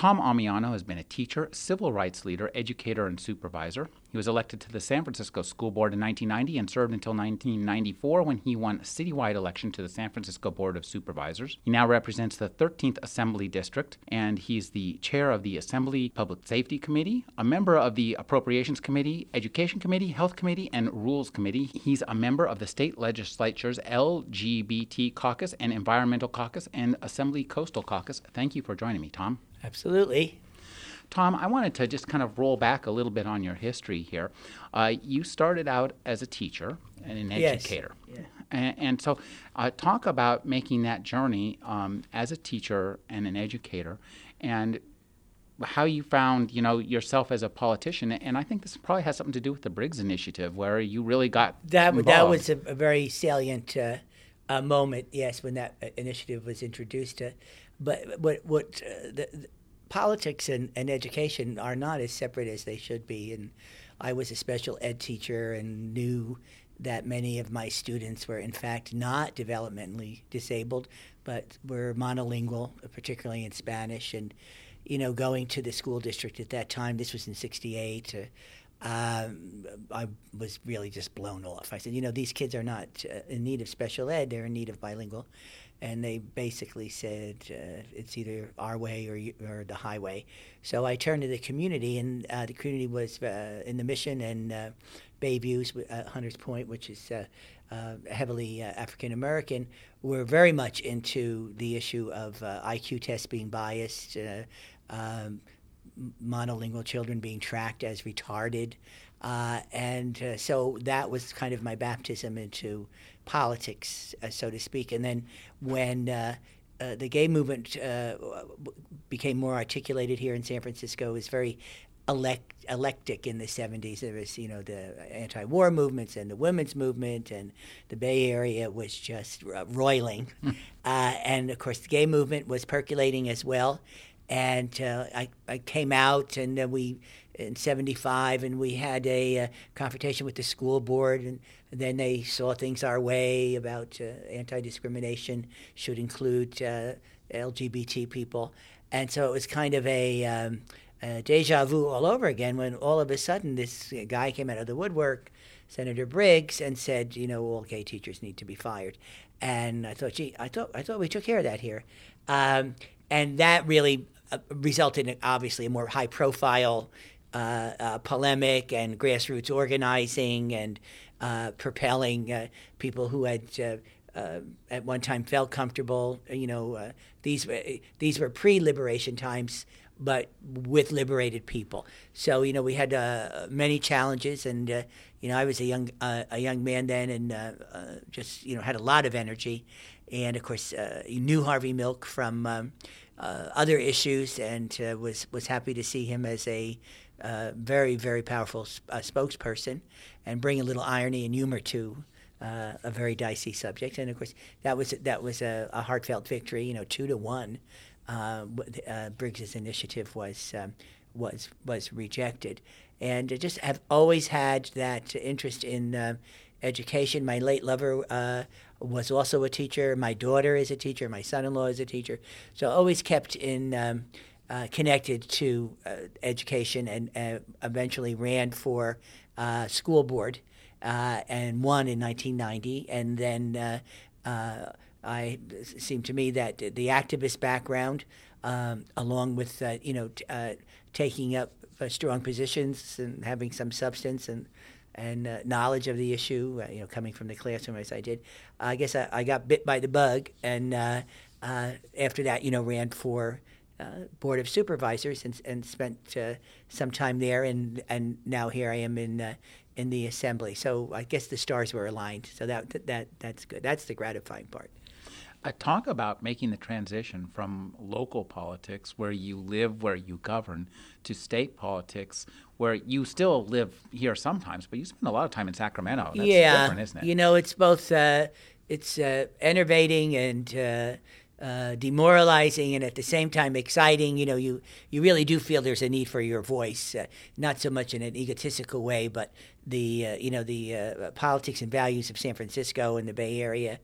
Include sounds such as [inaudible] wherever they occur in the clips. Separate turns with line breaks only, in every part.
Tom Ammiano has been a teacher, civil rights leader, educator, and supervisor. He was elected to the San Francisco School Board in 1990 and served until 1994 when he won a citywide election to the San Francisco Board of Supervisors. He now represents the 13th Assembly District, and he's the chair of the Assembly Public Safety Committee, a member of the Appropriations Committee, Education Committee, Health Committee, and Rules Committee. He's a member of the state legislature's LGBT Caucus and Environmental Caucus and Assembly Coastal Caucus. Thank you for joining me, Tom.
Absolutely.
Tom, I wanted to just kind of roll back a little bit on your history here. Uh, you started out as a teacher and an
Yes.
educator.
Yeah.
And, and so, uh, talk about making that journey um, as a teacher and an educator, and how you found, you know, yourself as a politician. And I think this probably has something to do with the Briggs Initiative, where you really got
That
involved.
that was a, a very salient uh, uh, moment, yes, when that uh, initiative was introduced. But what what uh, the, the politics and, and education are not as separate as they should be. And I was a special ed teacher and knew that many of my students were in fact not developmentally disabled, but were monolingual, particularly in Spanish. And you know, going to the school district at that time, this was in '68. Uh, um, I was really just blown off. I said, you know, these kids are not uh, in need of special ed; they're in need of bilingual. And they basically said uh, it's either our way or, or the highway. So I turned to the community, and uh, the community was uh, in the Mission and uh, Bayviews, uh, Hunters Point, which is uh, heavily African American, were very much into the issue of IQ tests being biased. Um, monolingual children being tracked as retarded. And so that was kind of my baptism into politics, uh, so to speak. And then when uh, uh, the gay movement uh, became more articulated here in San Francisco, it was very elect- electric in the 70s. There was, you know, the anti-war movements and the women's movement, and the Bay Area was just roiling. [laughs] uh, and of course, the gay movement was percolating as well and uh, I, I came out and we in 75 and we had a uh, confrontation with the school board and then they saw things our way about uh, anti-discrimination should include uh, lgbt people. And so it was kind of a, um, a deja vu all over again when all of a sudden this guy came out of the woodwork senator briggs and said you know all gay teachers need to be fired. And i thought gee i thought i thought we took care of that here. Um, and that really uh, resulted in obviously a more high profile polemic and grassroots organizing and uh, propelling uh, people who had uh, at one time felt comfortable. You know, these these were pre-liberation times, but with liberated people. So you know, we had many challenges, and you know, I was a young a young man then, and just you know had a lot of energy, and of course, you knew Harvey Milk from. Um, uh, other issues, and uh, was was happy to see him as a uh, very very powerful uh, spokesperson, and bring a little irony and humor to uh, a very dicey subject. And of course, that was that was a, a heartfelt victory. You know, two to one. Uh, Briggs's initiative was um, was was rejected, and I just have always had that interest in education. My late lover uh, was also a teacher. My daughter is a teacher. My son-in-law is a teacher. So always kept in um, uh, connected to uh, education, and uh, eventually ran for uh, school board uh, and won in 1990. And then I seemed to me that the activist background, um, along with you know t- taking up strong positions and having some substance and and uh, knowledge of the issue, uh, you know, coming from the classroom as I did, I guess I, I got bit by the bug, and uh, after that, you know, ran for board of supervisors and, and spent some time there, and and now here I am in in the assembly. So I guess the stars were aligned. So that that that's good. That's the gratifying part.
Uh, talk about making the transition from local politics, where you live, where you govern, to state politics, where you still live here sometimes, but you spend a lot of time in Sacramento. That's
yeah,
different, isn't it?
you know, it's both uh, it's uh, enervating and uh, uh, demoralizing, and at the same time exciting. You know, you you really do feel there's a need for your voice, uh, not so much in an egotistical way, but the uh, you know the uh, politics and values of San Francisco and the Bay Area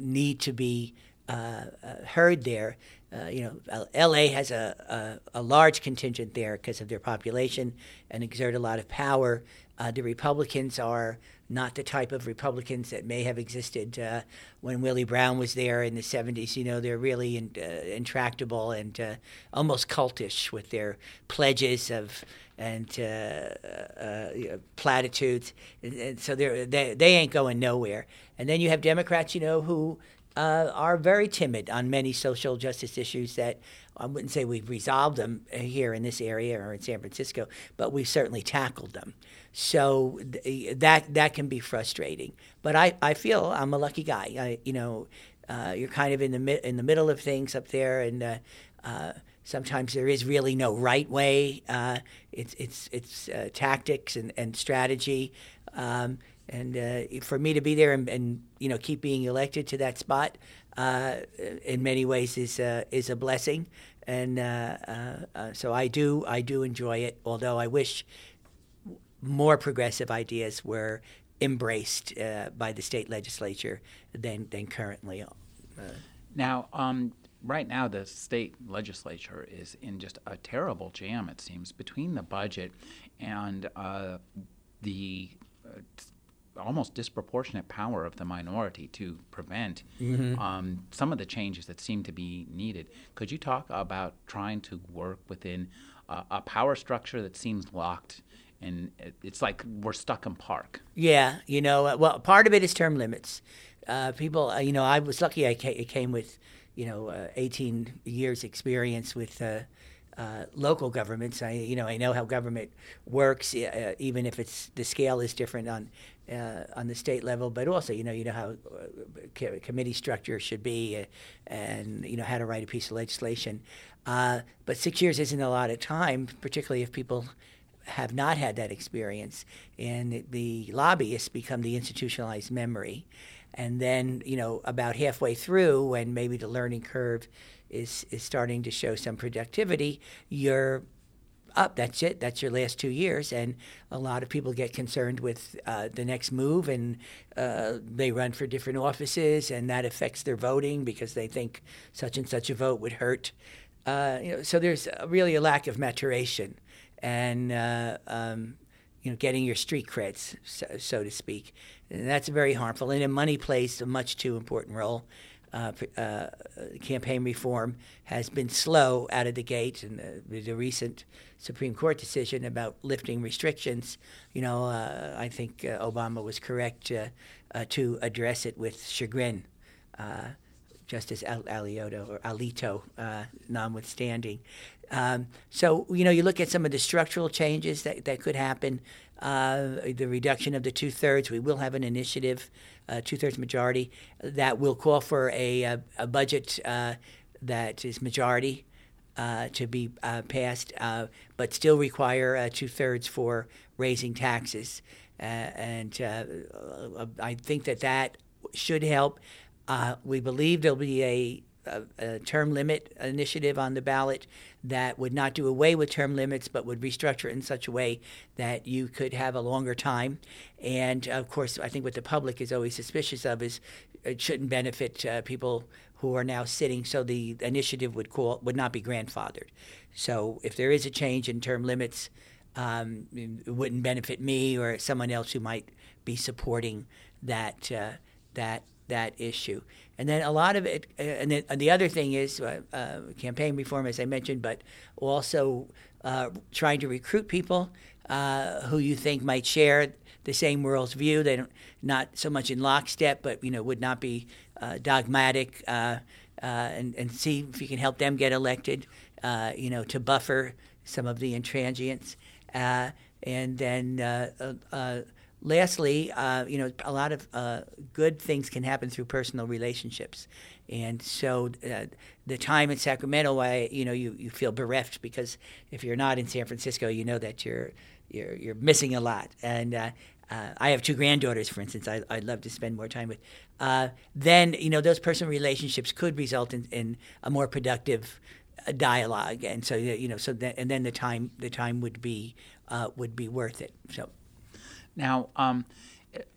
need to be heard there. Uh, you know, LA has a, a, a large contingent there because of their population and exert a lot of power. Uh, the Republicans are not the type of Republicans that may have existed uh, when Willie Brown was there in the 70s. You know, they're really in, uh, intractable and uh, almost cultish with their pledges of and uh, uh, platitudes. And, and so they they ain't going nowhere. And then you have Democrats, you know, who uh, are very timid on many social justice issues that I wouldn't say we've resolved them here in this area or in San Francisco, but we've certainly tackled them. So th- that that can be frustrating. But I, I feel I'm a lucky guy. I, you know, uh, you're kind of in the mi- in the middle of things up there, and uh, uh, sometimes there is really no right way. Uh, it's it's it's uh, tactics and, and strategy. Um, and uh, for me to be there and, and, you know keep being elected to that spot, in many ways is is a blessing. And so I do I do enjoy it. Although I wish more progressive ideas were embraced uh, by the state legislature than, than currently. Uh,
now, um, right now, the state legislature is in just a terrible jam, it seems, between the budget and uh, the uh, almost disproportionate power of the minority to prevent mm-hmm. um, some of the changes that seem to be needed. Could you talk about trying to work within a power structure that seems locked and it's like we're stuck in park.
Yeah, you know, uh, well, part of it is term limits. Uh, people, uh, you know, I was lucky. I came with, you know, uh, 18 years experience with uh, uh, local governments. I, you know, I know how government works, even if it's the scale is different on on the state level. But also, you know, you know how committee structure should be, and you know how to write a piece of legislation. but six years isn't a lot of time, particularly if people have not had that experience, and the lobbyists become the institutionalized memory. And then, you know, about halfway through, when maybe the learning curve is is starting to show some productivity, you're up. That's it. That's your last two years, and a lot of people get concerned with uh, the next move, and uh, they run for different offices, and that affects their voting because they think such and such a vote would hurt. Uh, you know, so there's really a lack of maturation and uh, um, you know getting your street creds, so, so, to speak. And that's very harmful. And money plays a much too important role. Uh, uh, campaign reform has been slow out of the gate, and the, the recent Supreme Court decision about lifting restrictions, you know, uh, I think uh, Obama was correct uh, to address it with chagrin. Justice Alito or Alito, notwithstanding. Um, so, you know, you look at some of the structural changes that, that could happen, uh, the reduction of the two thirds. We will have an initiative, uh, two thirds majority, that will call for a, a, a budget uh, that is majority. Uh, to be uh, passed, uh, but still require two thirds for raising taxes. and I think that that should help. we believe there'll be a a, a, term limit initiative on the ballot that would not do away with term limits, but would restructure it in such a way that you could have a longer time. And of course, I think what the public is always suspicious of is it shouldn't benefit uh, people who are now sitting. So the initiative would call would not be grandfathered. So if there is a change in term limits, um, it wouldn't benefit me or someone else who might be supporting that uh, that that issue. And then a lot of it, uh, and, then, and the other thing is uh, uh, campaign reform, as I mentioned, but also uh, trying to recruit people uh, who you think might share the same world's view. They don't not so much in lockstep, but you know would not be dogmatic, and and see if you can help them get elected. you know to buffer some of the intransients, and then lastly, uh, you know, a lot of uh, good things can happen through personal relationships, and so uh, the time in Sacramento, why you know you, you feel bereft because if you're not in San Francisco, you know that you're you're you're missing a lot. And uh, uh, I have two granddaughters, for instance. I, would love to spend more time with. Uh, then you know those personal relationships could result in, in a more productive dialogue, and so you know so that, and then the time the time would be would be worth it. So.
Now, um,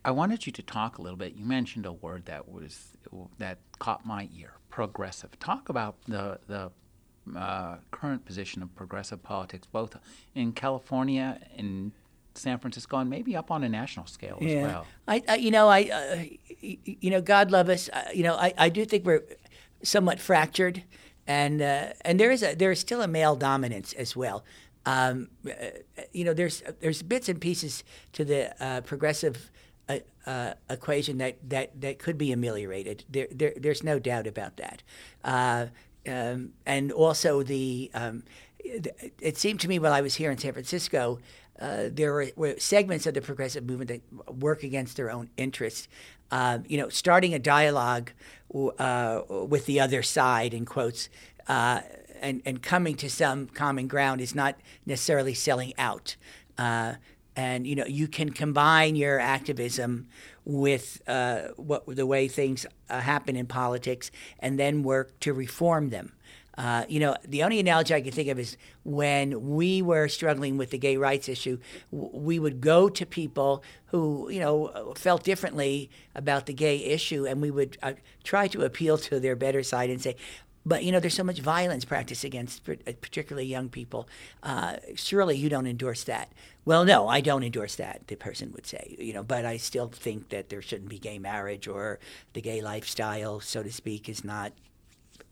I wanted you to talk a little bit. You mentioned a word that was that caught my ear: progressive. Talk about the the uh, current position of progressive politics, both in California and San Francisco, and maybe up on a national scale
yeah.
as well.
I, I, you know, I, uh, you know, God love us. Uh, you know, I, I do think we're somewhat fractured, and uh, and there is a there is still a male dominance as well. Um, uh, you know, there's there's bits and pieces to the uh, progressive uh, uh, equation that, that, that could be ameliorated. There, there, there's no doubt about that. Uh, um, and also the um, it seemed to me while I was here in San Francisco, uh, there were, were, segments of the progressive movement that work against their own interests. Uh, you know, starting a dialogue uh, with the other side, in quotes, and, and coming to some common ground is not necessarily selling out. Uh, and you know you can combine your activism with uh, what the way things uh, happen in politics, and then work to reform them. Uh, you know, the only analogy I can think of is when we were struggling with the gay rights issue, w- we would go to people who, you know, felt differently about the gay issue, and we would uh, try to appeal to their better side and say, but you know, there's so much violence practiced against uh, particularly young people. Uh, surely you don't endorse that. Well, no, I don't endorse that. The person would say, you know, but I still think that there shouldn't be gay marriage or the gay lifestyle, so to speak, is not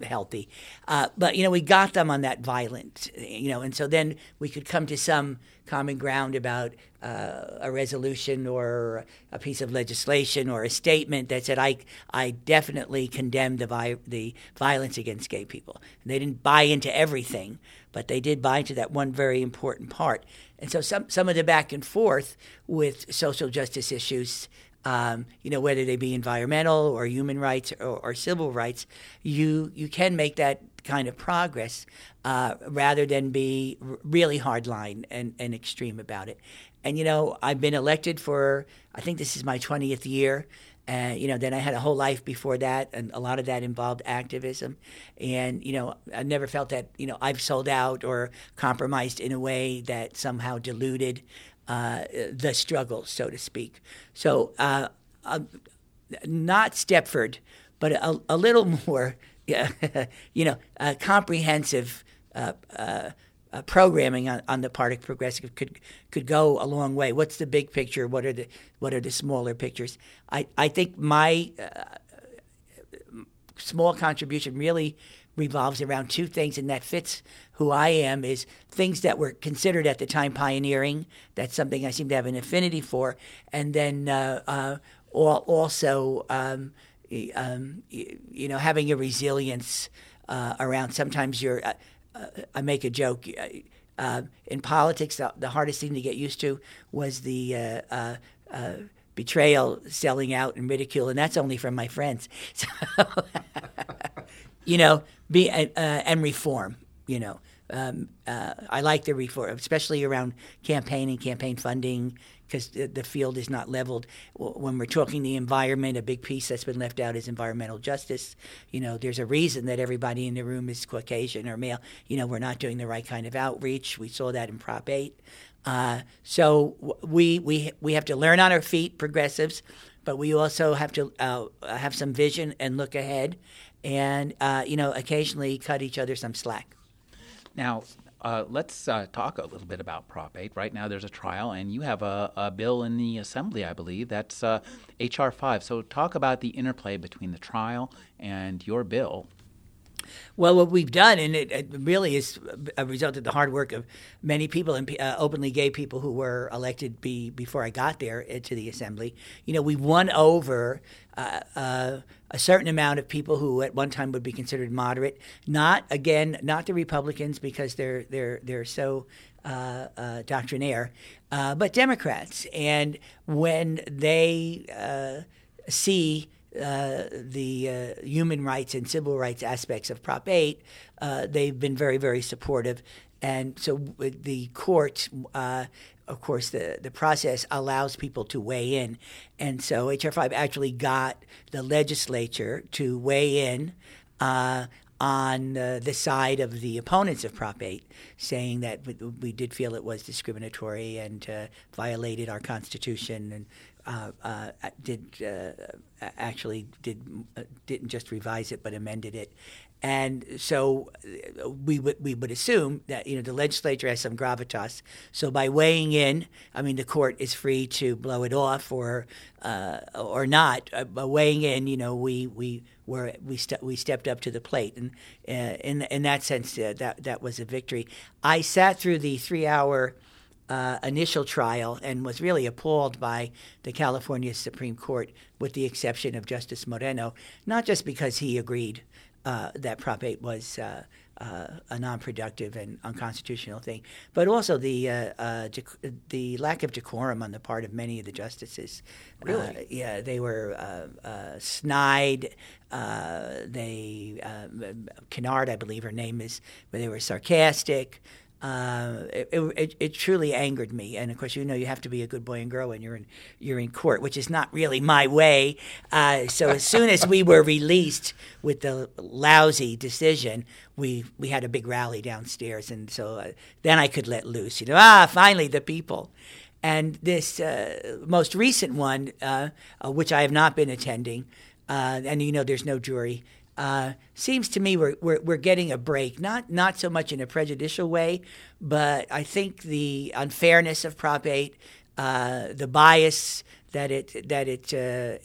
healthy. Uh, but you know, we got them on that violent, you know, and so then we could come to some common ground about uh, a resolution or a piece of legislation or a statement that said, "I I definitely condemn the vi- the violence against gay people." And they didn't buy into everything, but they did buy into that one very important part. And so some some of the back and forth with social justice issues um, you know, whether they be environmental or human rights or, or, civil rights, you you can make that kind of progress uh, rather than be really hardline and, and extreme about it. And you know, I've been elected for I think this is my 20th year. And you know, then I had a whole life before that, and a lot of that involved activism. And you know, I never felt that you know I've sold out or compromised in a way that somehow diluted uh, the struggle, so to speak. So, uh, uh, not Stepford, but a, a little [laughs] more, [laughs] you know, comprehensive uh, uh, programming on, on the part of progressive could could go a long way. What's the big picture? What are the what are the smaller pictures? I I think my small contribution really revolves around two things, and that fits who I am is things that were considered at the time pioneering. That's something I seem to have an affinity for, and then uh, uh, also um, um, you know having a resilience uh, around. Sometimes you're. Uh, uh, I make a joke. Uh, in politics, the, the, hardest thing to get used to was the betrayal, selling out, and ridicule, and that's only from my friends. [laughs] So, [laughs] you know, be uh, and reform. You know, um, uh, I like the reform, especially around campaigning, campaign funding, because the, the, field is not leveled. When we're talking the environment, a big piece that's been left out is environmental justice. You know, there's a reason that everybody in the room is Caucasian or male. You know, we're not doing the right kind of outreach. We saw that in Prop 8. Uh, so we, we, we have to learn on our feet, progressives, but we also have to uh, have some vision and look ahead and uh, you know occasionally cut each other some slack.
Now, uh, let's uh, talk a little bit about Prop 8. Right now, there's a trial, and you have a, a bill in the Assembly, I believe. That's H.R. Uh, 5. So, talk about the interplay between the trial and your bill.
Well, what we've done, and it, it, really is a result of the hard work of many people and uh, openly gay people who were elected be, before I got there uh, to the assembly. You know, we won over uh, uh, a certain amount of people who at one time would be considered moderate. Not again, not the Republicans because they're they're they're so uh, uh, doctrinaire, uh, but Democrats. And when they uh, see uh, the uh, human rights and civil rights aspects of Prop 8, they've been very, very supportive. And so the court, of course, the, the process allows people to weigh in. And so HR 5 actually got the legislature to weigh in uh, on uh, the side of the opponents of Prop 8, saying that we, we did feel it was discriminatory and uh, violated our Constitution and uh, uh did uh, actually did uh, didn't just revise it but amended it, and so uh, we would we would assume that you know the legislature has some gravitas. So by weighing in, I mean the court is free to blow it off or uh, or not. Uh, by weighing in, you know, we we were we ste- we stepped up to the plate, and uh, in in that sense, uh, that that was a victory. I sat through the three hour. Uh, initial trial and was really appalled by the California Supreme Court, with the exception of Justice Moreno, not just because he agreed uh, that Prop 8 was uh, uh, a non-productive and unconstitutional thing, but also the uh, uh, dec- the lack of decorum on the part of many of the justices.
Really?
yeah, they were snide. they Kennard, I believe her name is, but they were sarcastic. Uh, it, it, it, truly angered me. And of course, you know, you have to be a good boy and girl when you're in you're in court, which is not really my way. Uh, so as soon as we were released with the lousy decision, we we had a big rally downstairs, and so uh, then I could let loose. You know, ah, finally the people. And this uh, most recent one, uh, which I have not been attending, and you know, there's no jury uh, seems to me we're, we're, we're getting a break, not, not so much in a prejudicial way, but I think the unfairness of Prop 8, uh, the bias that it, that it uh,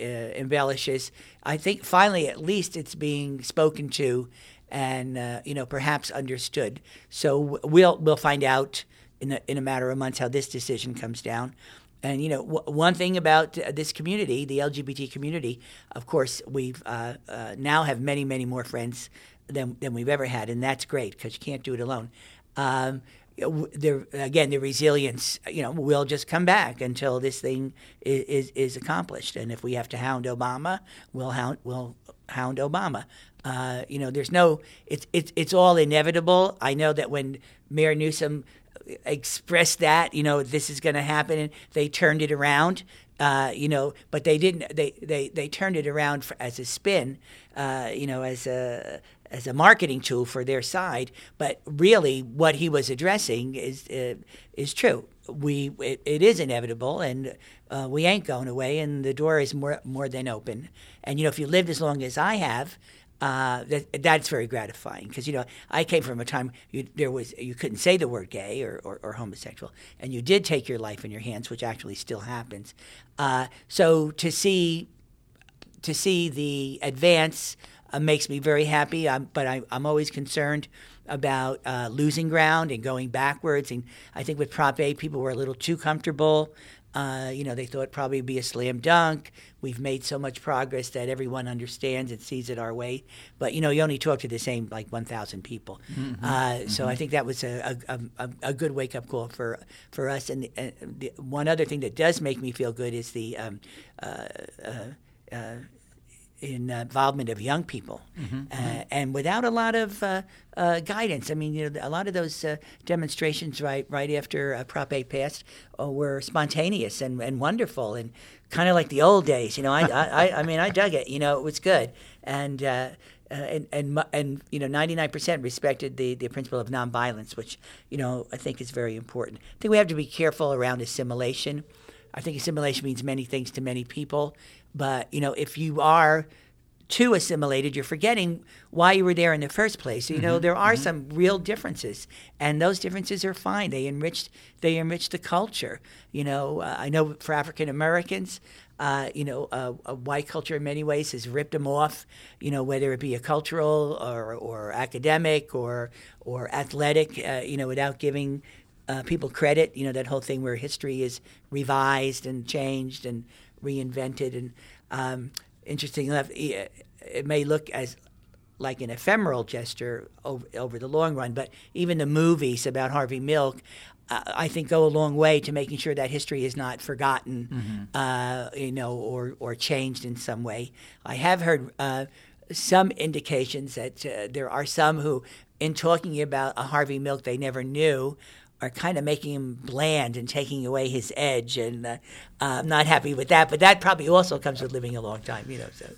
uh embellishes, I think finally at least it's being spoken to and uh, you know perhaps understood. So we'll, we'll find out in a, in a matter of months how this decision comes down. And you know, w- one thing about uh, this community, the LGBT community, of course, we've uh, uh, now have many, many more friends than than we've ever had, and that's great because you can't do it alone. Um, again, the resilience, you know, will just come back until this thing is, is, is accomplished. And if we have to hound Obama, we'll hound, we'll hound Obama. Uh, you know, there's no, it's, it's, it's all inevitable. I know that when Mayor Newsom expressed that you know this is going to happen and they turned it around uh, you know but they didn't they they, they turned it around for, as a spin uh, you know as a as a marketing tool for their side but really what he was addressing is uh, is true. We it, it is inevitable and uh, we ain't going away and the door is more more than open. And you know if you lived as long as I have uh, that, that's very gratifying because you know I came from a time you, there was you couldn't say the word gay or, or, or, homosexual, and you did take your life in your hands, which actually still happens. Uh, so to see to see the advance uh, makes me very happy. I'm, but I, am always concerned about uh, losing ground and going backwards. And I think with Prop 8, people were a little too comfortable. Uh, you know, they thought probably be a slam dunk. We've made so much progress that everyone understands and sees it our way. But you know, you only talk to the same like 1,000 people. Mm-hmm. Uh, mm-hmm. So I think that was a, a, a, a good wake up call for for us. And the, uh, the, one other thing that does make me feel good is the um, uh, uh, involvement of young people, mm-hmm, uh, mm-hmm. and without a lot of uh, uh, guidance. I mean, you know, a lot of those uh, demonstrations right right after uh, Prop 8 passed uh, were spontaneous and, and wonderful, and kind of like the old days. You know, I, I I mean, I dug it. You know, it was good, and. and, and and you know, 99% respected the, the principle of nonviolence, which you know I think is very important. I think we have to be careful around assimilation. I think assimilation means many things to many people. But you know, if you are too assimilated, you're forgetting why you were there in the first place. You know, there are some real differences, and those differences are fine. They enriched they enrich the culture. You know, uh, I know for African Americans, uh, you know, uh, white culture in many ways has ripped them off. You know, whether it be a cultural or, or academic or or athletic. Uh, you know, without giving uh, people credit. You know, that whole thing where history is revised and changed and reinvented. And um, interesting enough, it may look as like an ephemeral gesture over, over the long run, but even the movies about Harvey Milk, uh, I think go a long way to making sure that history is not forgotten, mm-hmm. uh, you know, or or changed in some way. I have heard uh, some indications that uh, there are some who, in talking about a Harvey Milk they never knew, are kind of making him bland and taking away his edge, and uh, I'm not happy with that. But that probably also comes with living a long time, you know. So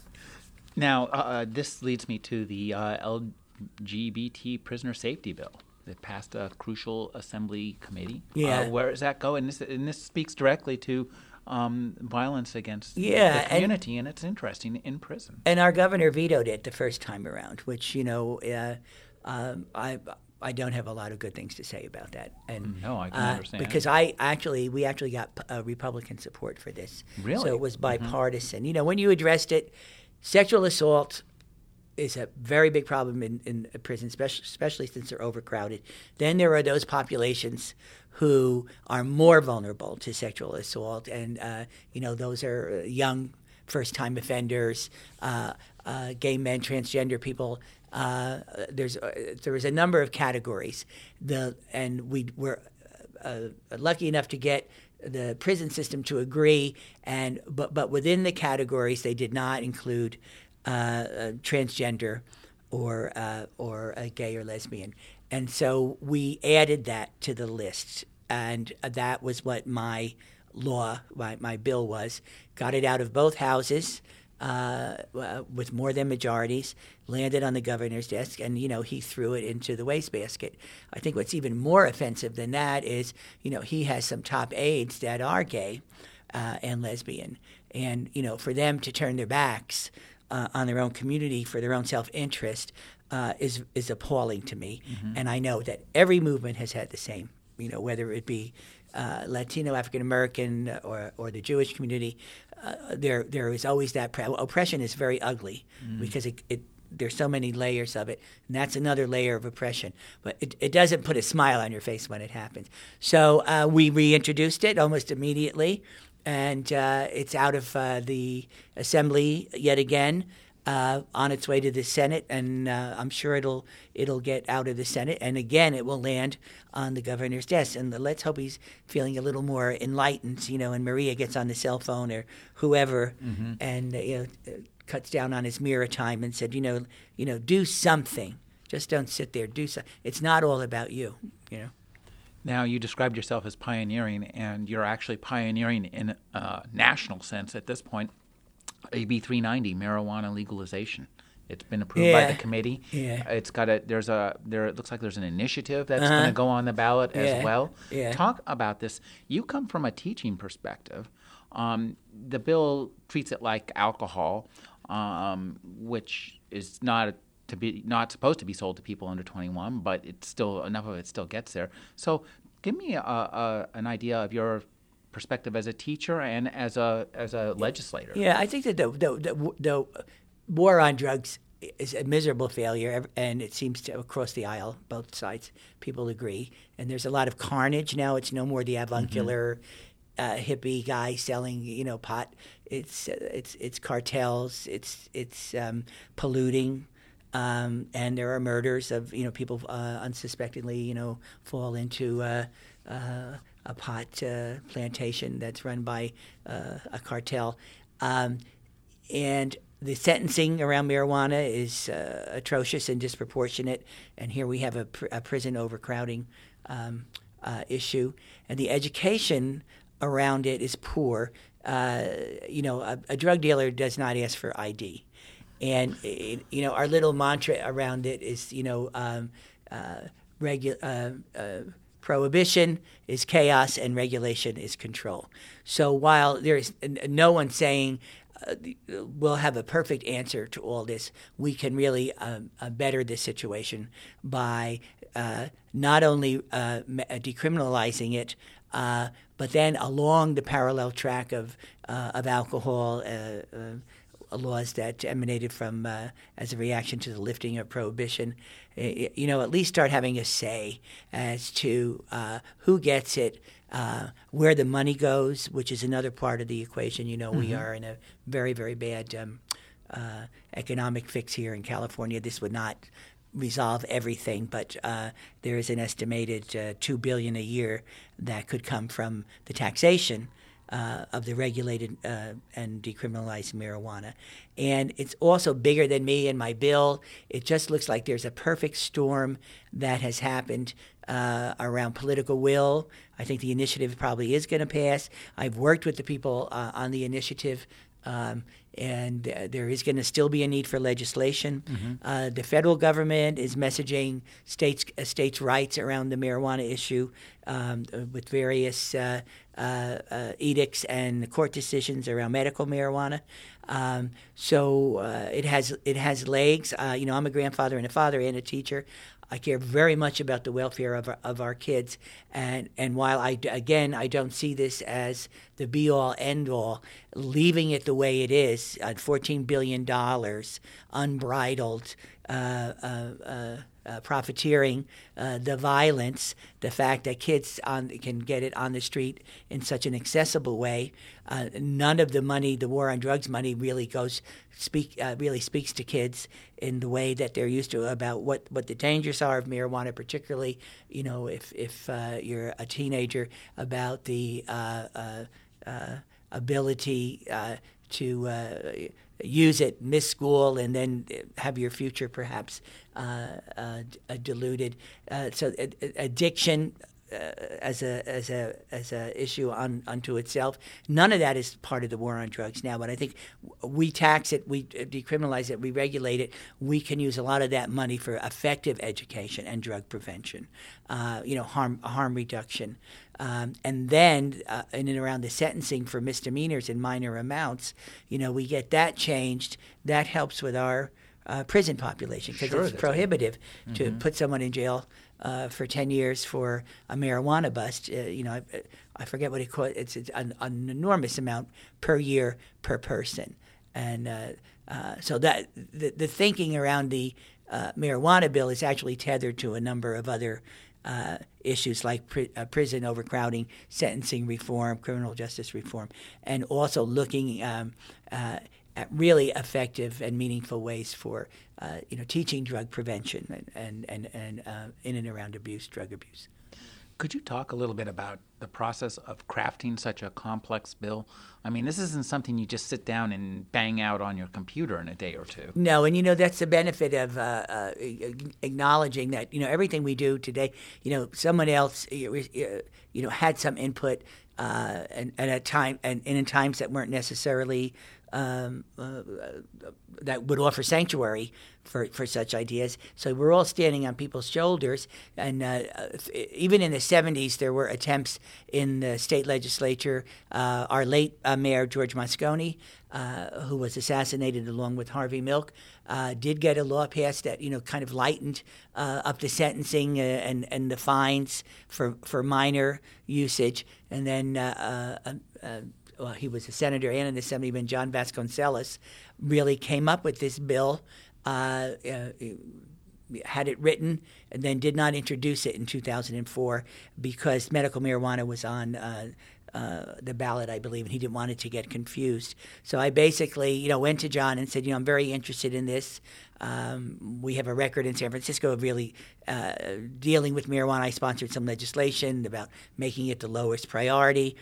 now uh, this leads me to the LGBT prisoner safety bill. It passed a crucial assembly committee. Uh, yeah. Uh, where does that go? And this, and this speaks directly to um, violence against yeah, the community, and, and, it's interesting in prison.
And our governor vetoed it the first time around, which you know, uh, um, I I don't have a lot of good things to say about that.
And mm, no, I can uh, understand
because I actually we actually got uh, Republican support for this.
Really?
So it was mm-hmm. bipartisan. Mm-hmm. You know, when you addressed it, sexual assault is a very big problem in, in prison, especially, especially since they're overcrowded. Then there are those populations who are more vulnerable to sexual assault, and uh, you know those are young first-time offenders, uh, uh, gay men, transgender people. Uh, there's uh, there is a number of categories. The and we were uh, lucky enough to get the prison system to agree, and but but within the categories they did not include uh, transgender or uh, or a gay or lesbian, and so we added that to the list, and that was what my law, my, my bill was. Got it out of both houses. Uh, with more than majorities, landed on the governor's desk, and you know he threw it into the wastebasket. I think what's even more offensive than that is, you know, he has some top aides that are gay uh, and lesbian, and you know, for them to turn their backs uh, on their own community for their own self interest uh, is is appalling to me. Mm-hmm. And I know that every movement has had the same. You know, whether it be uh, Latino, African American, or or the Jewish community, uh, there there is always that pre- oppression is very ugly mm-hmm. because it, it there's so many layers of it, and that's another layer of oppression. But it, it doesn't put a smile on your face when it happens. So uh, we reintroduced it almost immediately and uh, it's out of uh, the assembly yet again. Uh, on its way to the Senate, and uh, I'm sure it'll it'll get out of the Senate, and again it will land on the governor's desk. And let's hope he's feeling a little more enlightened, you know. And Maria gets on the cell phone or whoever, mm-hmm. and uh, you know, uh, cuts down on his mirror time and said, you know, you know, do something. Just don't sit there. Do something. It's not all about you, you know.
Now, you described yourself as pioneering, and you're actually pioneering in a national sense at this point. AB 390, marijuana legalization. It's been approved yeah. by the committee.
Yeah.
It's got a there's a there it looks like there's an initiative that's uh-huh. going to go on the ballot yeah. as well.
Yeah.
Talk about this. You come from a teaching perspective. Um, the bill treats it like alcohol, um, which is not to be not supposed to be sold to people under 21, but it's still enough of it still gets there. So, give me a, a, an idea of your perspective as a teacher and as a as a legislator.
Yeah, I think that the the, the, the war on drugs is a miserable failure, and it seems to across the aisle, both sides, people agree. And there's a lot of carnage now. It's no more the avuncular. Mm-hmm. Uh, hippie guy selling, you know, pot. It's it's it's cartels. It's it's um, polluting. Um, and there are murders of you know people uh, unsuspectingly you know fall into uh, uh, a pot uh, plantation that's run by uh, a cartel, um, and the sentencing around marijuana is uh, atrocious and disproportionate. And here we have a, pr- a prison overcrowding um, issue, and the education around it is poor. you know, a, a drug dealer does not ask for ID and you know our little mantra around it is you know um, uh, uh, uh, prohibition is chaos and regulation is control. So while there is no one saying we'll have a perfect answer to all this. We can really um, uh, better this situation by uh, not only uh, decriminalizing it, uh, but then along the parallel track of uh, of alcohol laws that emanated from uh, as a reaction to the lifting of prohibition, you know, at least start having a say as to uh, who gets it, uh, where the money goes, which is another part of the equation. You know, mm-hmm. we are in a very, very bad um, uh, economic fix here in California. This would not resolve everything, but uh, there is an estimated uh, two billion a year that could come from the taxation uh, of the regulated uh, and decriminalized marijuana. And it's also bigger than me and my bill. It just looks like there's a perfect storm that has happened uh, around political will. I think the initiative probably is going to pass. I've worked with the people uh, on the initiative. Um, and uh, there is going to still be a need for legislation. Mm-hmm. Uh, the federal government is messaging states uh, states' rights around the marijuana issue um, with various uh, uh, uh, edicts and court decisions around medical marijuana. Um, so it has it has legs. you know, I'm a grandfather and a father and a teacher. I care very much about the welfare of our, of our kids, and and while I again I don't see this as the be all end all, leaving it the way it is at 14 billion dollars, unbridled. Uh, uh, uh, profiteering, uh, the violence, the fact that kids on, can get it on the street in such an accessible way. Uh, none of the money, the war on drugs money, really goes speak uh, really speaks to kids in the way that they're used to about what, what the dangers are of marijuana, particularly you know if if you're a teenager about the ability to use it, miss school, and then have your future perhaps uh, uh, diluted. Uh, so addiction. Uh, as a as a as a issue on unto itself. None of that is part of the war on drugs now. But I think we tax it, we decriminalize it, we regulate it. We can use a lot of that money for effective education and drug prevention. Uh, you know, harm harm reduction. Um, and then, uh, in and around the sentencing for misdemeanors in minor amounts, you know, we get that changed. That helps with our uh, prison population because
sure,
it's prohibitive mm-hmm. to put someone in jail uh, for 10 years for a marijuana bust. Uh, you know, I, I, forget what it called. It's, it's an, an, enormous amount per year per person. And uh, uh, so that the, the thinking around the marijuana bill is actually tethered to a number of other uh, issues like pri- uh, prison overcrowding, sentencing reform, criminal justice reform, and also looking um, uh, really effective and meaningful ways for uh, you know teaching drug prevention and and and, and uh, in and around abuse, drug abuse.
Could you talk a little bit about the process of crafting such a complex bill? I mean, this isn't something you just sit down and bang out on your computer in a day or two.
No, and you know that's the benefit of uh, uh, acknowledging that you know everything we do today. You know, someone else you know had some input, uh, and, and at time and, and in times that weren't necessarily um, uh, that would offer sanctuary for, for such ideas. So we're all standing on people's shoulders. And uh, even in the 70s, there were attempts in the state legislature. Uh, our late uh, mayor, George Moscone, uh, who was assassinated along with Harvey Milk, uh, did get a law passed that you know kind of lightened up the sentencing and, and the fines for, for minor usage. And then well, he was a senator and an assemblyman, John Vasconcellos, really came up with this bill, uh, uh, had it written, and then did not introduce it in 2004 because medical marijuana was on. Uh, uh, the ballot, I believe, and he didn't want it to get confused. So I basically, you know, went to John and said, you know, I'm very interested in this. Um, we have a record in San Francisco of really uh, dealing with marijuana. I sponsored some legislation about making it the lowest priority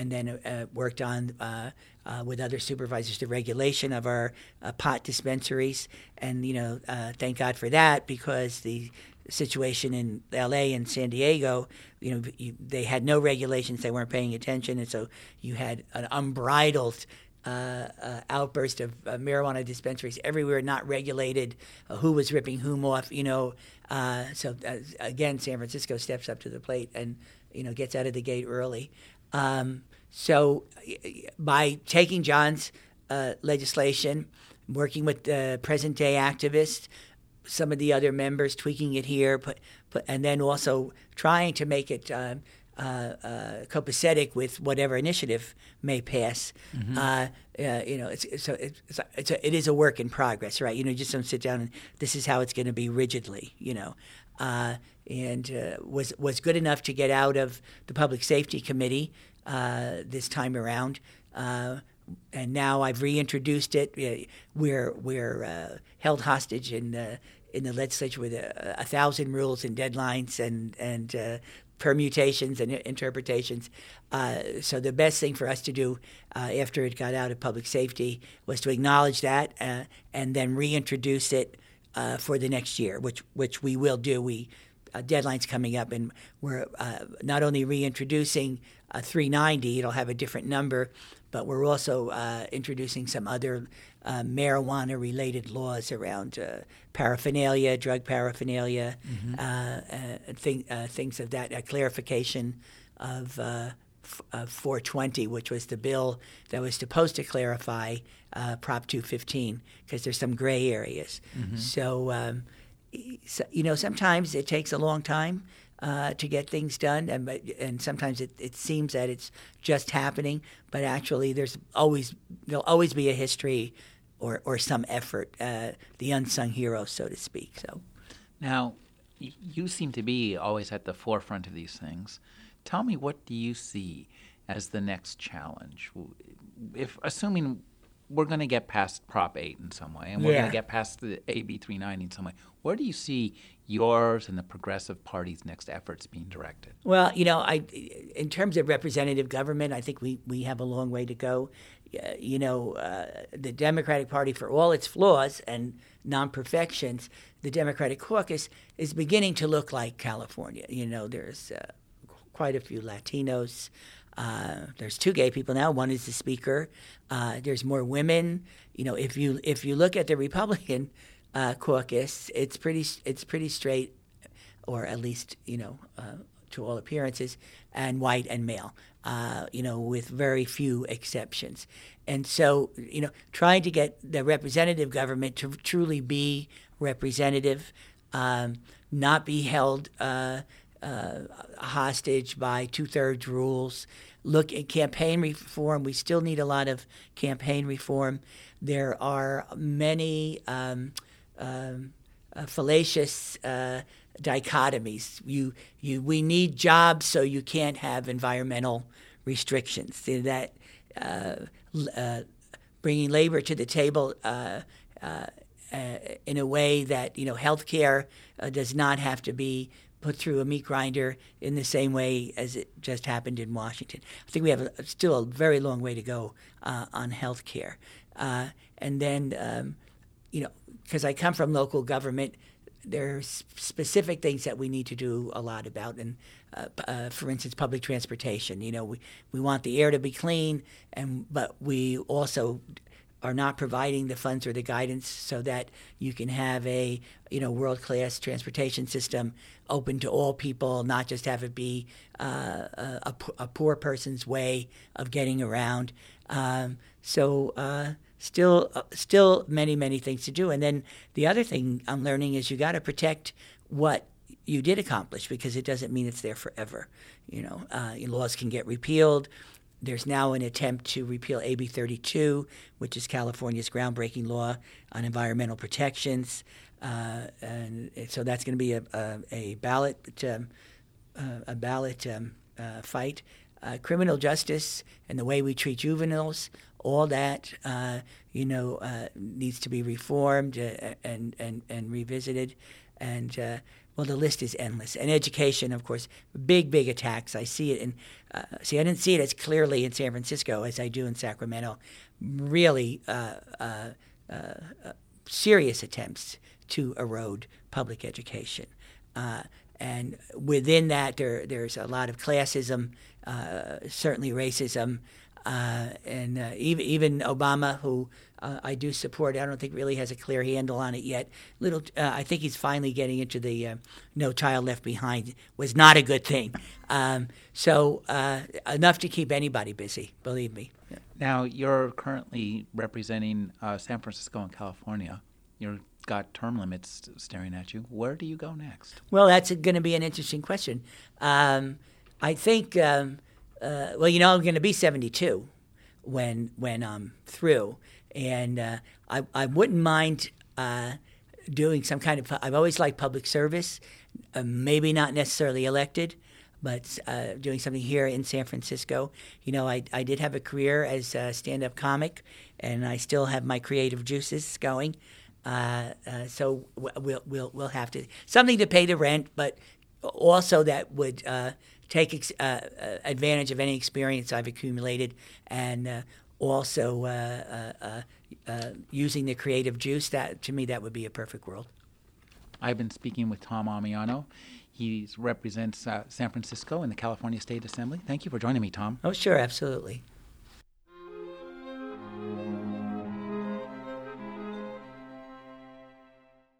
and then uh, worked on uh, uh, with other supervisors the regulation of our uh, pot dispensaries. And you know, uh, thank God for that because the situation in L.A. and San Diego, you know, you, they had no regulations; they weren't paying attention, and so you had an unbridled. Uh, outburst of marijuana dispensaries everywhere, not regulated. who was ripping whom off? You know, so again, San Francisco steps up to the plate and you know gets out of the gate early. Um, so by taking John's uh, legislation, working with the present day activists, some of the other members, tweaking it here, put, put, and then also trying to make it. Uh, uh, uh, copacetic with whatever initiative may pass. Mm-hmm. Uh, uh you know, it's, it's, a, it's, it's a, it is a work in progress, right? You know, you just don't sit down and this is how it's going to be rigidly, you know. Uh, and uh, was was good enough to get out of the public safety committee this time around and now I've reintroduced it. We're we're held hostage in the in the legislature with a, a thousand rules and deadlines and and uh, permutations and interpretations. Uh, so the best thing for us to do uh, after it got out of public safety was to acknowledge that uh, and then reintroduce it uh, for the next year, which which we will do. We uh, deadlines coming up, and we're uh, not only reintroducing 390; it'll have a different number, but we're also introducing some other uh, marijuana related laws around uh, paraphernalia, drug paraphernalia, mm-hmm. uh, thing, uh, things of that, a clarification of, uh, f- 420, which was the bill that was supposed to clarify uh, Prop 215, because there's some gray areas. Mm-hmm. So, um, so, you know, sometimes it takes a long time. Uh, to get things done, and and sometimes it, it seems that it's just happening, but actually there's always there'll always be a history or, or some effort, uh, the unsung hero, so to speak. So,
now you seem to be always at the forefront of these things. Tell me, what do you see as the next challenge? If assuming we're going to get past Prop 8 in some way, and we're yeah. going to get past the AB 390 in some way. Where do you see yours and the Progressive Party's next efforts being directed?
Well, you know, I, in terms of representative government, I think we, we have a long way to go. Uh, you know, uh, the Democratic Party, for all its flaws and non perfections, the Democratic caucus is beginning to look like California. You know, there's uh, quite a few Latinos. Uh, there's two gay people now. One is the speaker. Uh, there's more women. You know, if you if you look at the Republican uh, caucus, it's pretty it's pretty straight, or at least you know uh, to all appearances, and white and male. Uh, you know, with very few exceptions. And so, you know, trying to get the representative government to truly be representative, um, not be held uh, hostage by two thirds rules. Look at campaign reform. We still need a lot of campaign reform. There are many um, um, uh, fallacious uh, dichotomies. You, you, we need jobs, so you can't have environmental restrictions. That uh, uh, bringing labor to the table uh, in a way that you know healthcare does not have to be put through a meat grinder in the same way as it just happened in Washington. I think we have a, still a very long way to go uh, on health care. Uh, and then, um, you know, because I come from local government, there are specific things that we need to do a lot about. And uh, uh, for instance, public transportation. You know, we, we want the air to be clean, and but we also are not providing the funds or the guidance so that you can have a you know world class transportation system open to all people, not just have it be uh, a, a, poor person's way of getting around. Um, so uh, still uh, still many many things to do. And then the other thing I'm learning is you got to protect what you did accomplish because it doesn't mean it's there forever. You know, uh, laws can get repealed there's now an attempt to repeal AB 32, which is California's groundbreaking law on environmental protections. Uh, and so that's going to be a, a, a ballot um, uh, a ballot um, uh, fight. Uh, criminal justice and the way we treat juveniles, all that uh, you know needs to be reformed and and and revisited. And well, the list is endless. And education, of course, big, big attacks. I see it in, uh, see, I didn't see it as clearly in San Francisco as I do in Sacramento. Really uh, uh, uh, uh serious attempts to erode public education. Uh, and within that, there, there's a lot of classism, certainly racism, Uh, and uh, even even Obama, who uh, I do support, I don't think really has a clear handle on it yet. Little, uh, I think he's finally getting into the uh, "No Child Left Behind" was not a good thing. Um, so uh, enough to keep anybody busy, believe me.
Now you're currently representing San Francisco and California. You're got term limits staring at you. Where do you go next?
Well, that's going to be an interesting question. Um, I think. Um, uh, well, you know, I'm going to be 72 when when I'm through, and uh, I I wouldn't mind uh, doing some kind of. I've always liked public service, uh, maybe not necessarily elected, but uh, doing something here in San Francisco. You know, I I did have a career as a stand-up comic, and I still have my creative juices going. Uh, so we'll we'll we'll have to something to pay the rent, but also that would take ex- uh, uh, advantage of any experience I've accumulated and uh, also uh, uh, using the creative juice. That to me, that would be a perfect world.
I've been speaking with Tom Ammiano. He represents San Francisco in the California State Assembly. Thank you for joining me, Tom.
Oh, sure, absolutely.